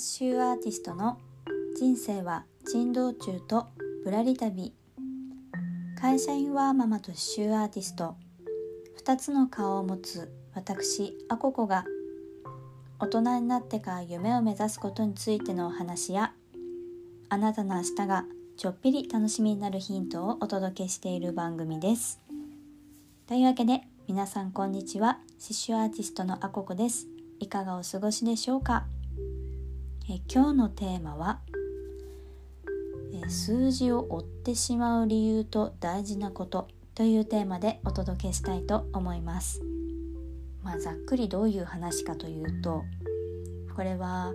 刺繍アーティストの人生は珍道中とぶらり旅会社員ワーママと刺繍アーティスト2つの顔を持つ私アココが大人になってから夢を目指すことについてのお話やあなたの明日がちょっぴり楽しみになるヒントをお届けしている番組です。というわけで皆さんこんにちは刺繍アーティストのアココです。いかがお過ごしでしょうか？え今日のテーマはえ数字を追ってしまう理由と大事なことというテーマでお届けしたいと思います。まあ、ざっくりどういう話かというとこれは、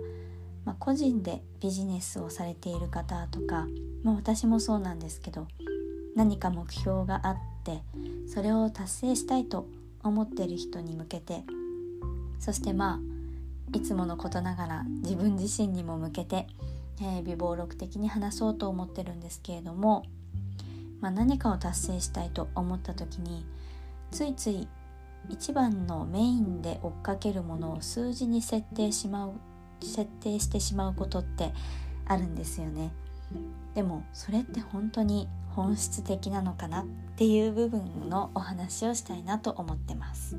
まあ、個人でビジネスをされている方とか、まあ、私もそうなんですけど何か目標があってそれを達成したいと思っている人に向けてそしてまあいつものことながら自分自身にも向けて、えー、微暴録的に話そうと思ってるんですけれども、まあ、何かを達成したいと思った時についつい一番のメインで追っかけるものを数字に設定しまう設定してしまうことってあるんですよね。でもそれって本当に本質的なのかなっていう部分のお話をしたいなと思ってます。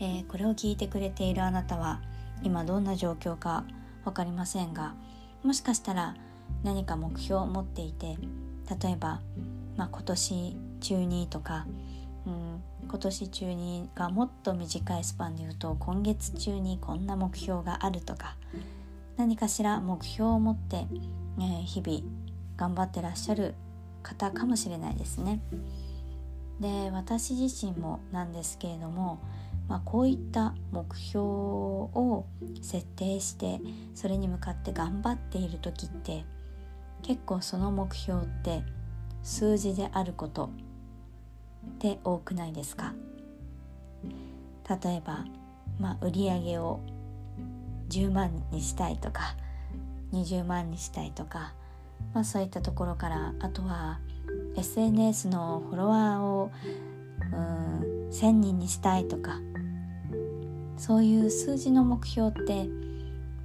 えー、これを聞いてくれているあなたは今どんな状況か分かりませんがもしかしたら何か目標を持っていて例えば、まあ、今年中にとかうん今年中にがもっと短いスパンで言うと今月中にこんな目標があるとか何かしら目標を持って、えー、日々頑張ってらっしゃる方かもしれないですね。で私自身もなんですけれども、まあ、こういった目標を設定してそれに向かって頑張っている時って結構その目標って数字であることって多くないですか？例えば、まあ、売り上げを10万にしたいとか20万にしたいとか、まあ、そういったところからあとは SNS のフォロワーをうん1,000人にしたいとかそういう数字の目標って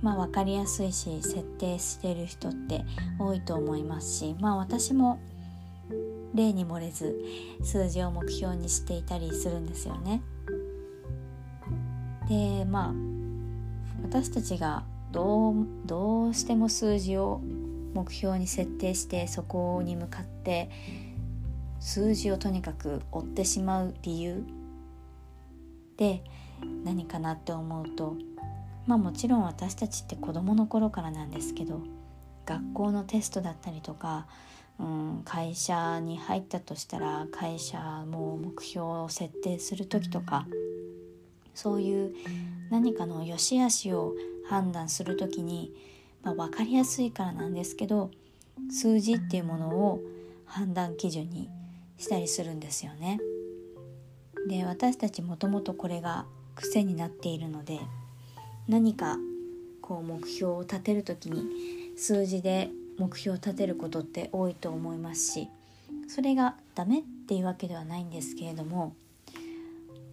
まあ分かりやすいし設定してる人って多いと思いますしまあ私も例に漏れず数字を目標にしていたりするんですよね。でまあ私たちがどうどうしても数字を目標に設定してそこに向かって数字をとにかく追ってしまう理由で何かなって思うとまあもちろん私たちって子どもの頃からなんですけど学校のテストだったりとかうん、会社に入ったとしたら会社も目標を設定する時とかそういう何かの良し悪しを判断する時に、まあ、分かりやすいからなんですけど数字っていうものを判断基準にしたりするんですよね。で私たちもともとこれが癖になっているので何かこう目標を立てる時に数字で目標を立てることって多いと思いますしそれがダメっていうわけではないんですけれども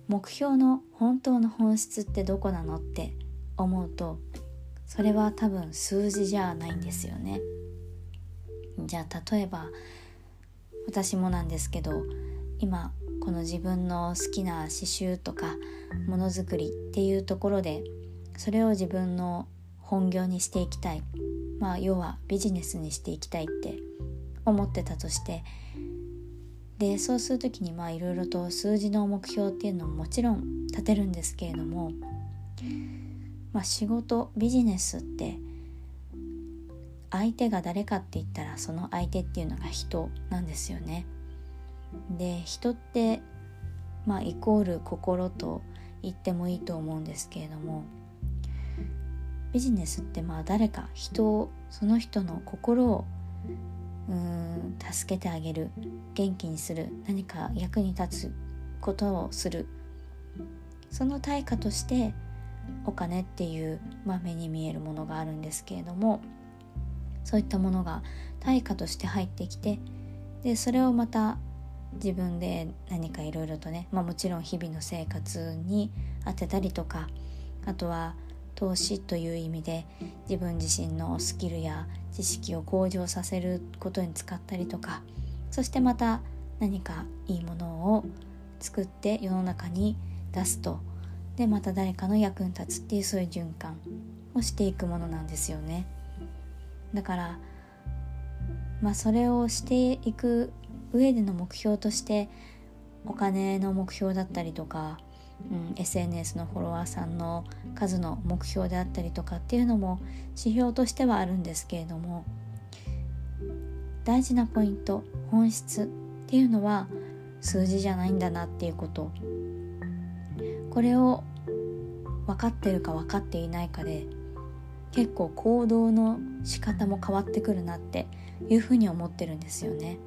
目標の本当の本質ってどこなのって思うとそれは多分数字じゃないんですよね。じゃあ例えば私もなんですけど今この自分の好きな刺繍とかものづくりっていうところでそれを自分の本業にしていきたいまあ要はビジネスにしていきたいって思ってたとしてでそうする時にまあいろいろと数字の目標っていうのももちろん立てるんですけれども、まあ、仕事ビジネスって相手が誰かって言ったらその相手っていうのが人なんですよね。で人ってまあイコール心と言ってもいいと思うんですけれどもビジネスってまあ誰か人をその人の心をうん助けてあげる元気にする何か役に立つことをするその対価としてお金っていう、まあ、目に見えるものがあるんですけれどもそういったものが対価として入ってきてでそれをまた自分で何かいろいろとね、まあ、もちろん日々の生活に当てたりとかあとは投資という意味で自分自身のスキルや知識を向上させることに使ったりとかそしてまた何かいいものを作って世の中に出すと。でまた誰かの役に立つっていうそういう循環をしていくものなんですよね。だからまあそれをしていく上での目標としてお金の目標だったりとか、うん、SNS のフォロワーさんの数の目標であったりとかっていうのも指標としてはあるんですけれども大事なポイント本質っていうのは数字じゃないんだなっていうことこれを分かってるか分かっていないかで結構行動の仕方も変わってくるなっていうふうに思ってるんですよね。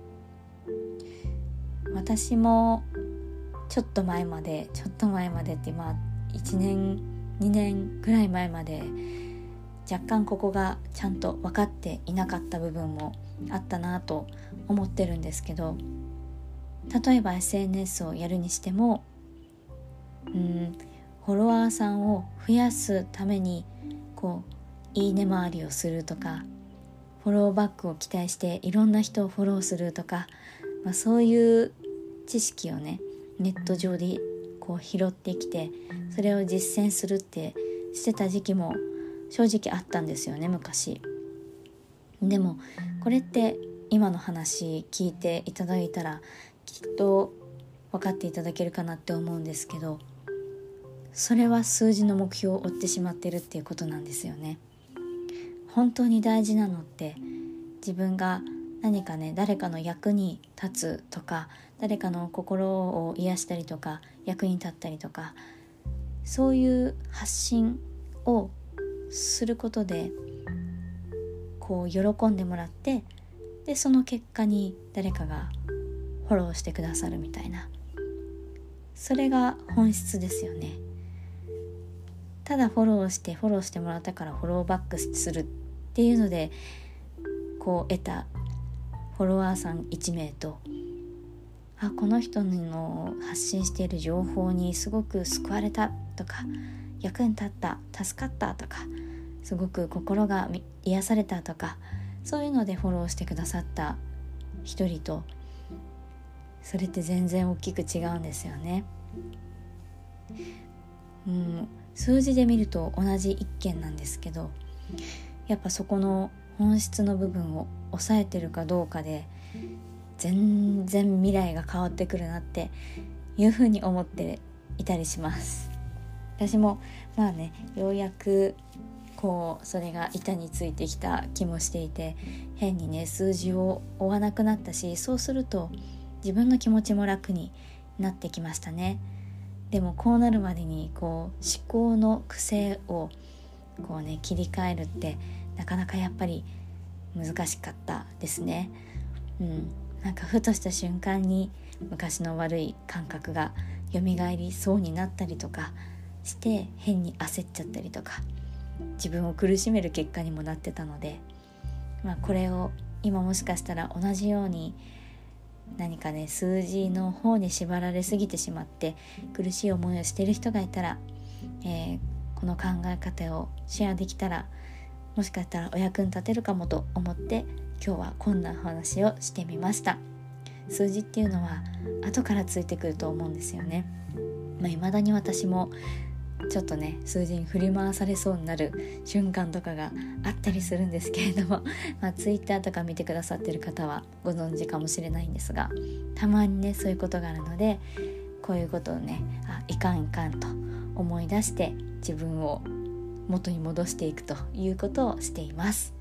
私もちょっと前までちょっと前までってまあ1年2年ぐらい前まで若干ここがちゃんと分かっていなかった部分もあったなと思ってるんですけど例えば SNS をやるにしてもうんフォロワーさんを増やすためにこういいね回りをするとかフォローバックを期待していろんな人をフォローするとか、まあ、そういう知識をねネット上でこう拾ってきてそれを実践するってしてた時期も正直あったんですよね昔。でもこれって今の話聞いていただいたらきっと分かっていただけるかなって思うんですけどそれは数字の目標を追ってしまってるっていうことなんですよね。本当に大事なのって自分が何かね誰かの役に立つとか誰かの心を癒したりとか役に立ったりとかそういう発信をすることでこう喜んでもらってでその結果に誰かがフォローしてくださるみたいな。それが本質ですよね。ただフォローしてフォローしてもらったからフォローバックするっていうのでこう得たフォロワーさん1名とあこの人の発信している情報にすごく救われたとか役に立った助かったとかすごく心が癒されたとかそういうのでフォローしてくださった一人とそれって全然大きく違うんですよね。うん、数字で見ると同じ一件なんですけどやっぱそこの本質の部分を抑えてるかどうかで全然未来が変わってくるなっていうふうに思っていたりします。私もまあねようやくこうそれが板についてきた気もしていて変にね数字を追わなくなったしそうすると自分の気持ちも楽になってきましたね。でもこうなるまでにこう思考の癖をこうね切り替えるってなかなかやっぱり難しかったですね。うん。なんかふとした瞬間に昔の悪い感覚が蘇りそうになったりとかして変に焦っちゃったりとか自分を苦しめる結果にもなってたので、まあ、これを今もしかしたら同じように何かね数字の方に縛られすぎてしまって苦しい思いをしてる人がいたら、えー、この考え方をシェアできたらもしかしたらお役に立てるかもと思って今日はこんな話をしてみました。数字っていうのは後からついてくると思うんですよね。まあ、未だに私もちょっとね数字に振り回されそうになる瞬間とかがあったりするんですけれども、まあ、Twitter とか見てくださってる方はご存知かもしれないんですがたまにねそういうことがあるのでこういうことをねあいかんいかんと思い出して自分を元に戻していくということをしています。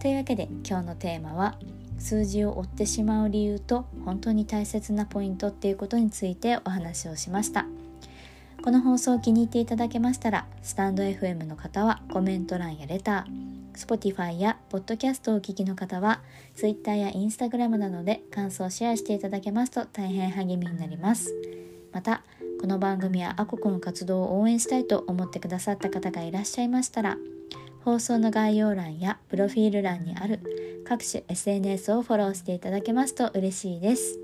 というわけで今日のテーマは数字を追ってしまう理由と本当に大切なポイントっていうことについてお話をしました。この放送を気に入っていただけましたら、スタンド FM の方はコメント欄やレター、Spotify や Podcast をお聞きの方は、Twitter や Instagram などで感想をシェアしていただけますと大変励みになります。また、この番組はアココの活動を応援したいと思ってくださった方がいらっしゃいましたら、放送の概要欄やプロフィール欄にある各種 SNS をフォローしていただけますと嬉しいです。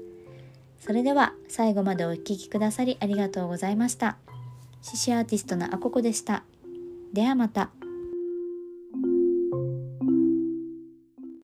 それでは最後までお聴きくださりありがとうございました。獅子アーティストのアココでした。ではまた。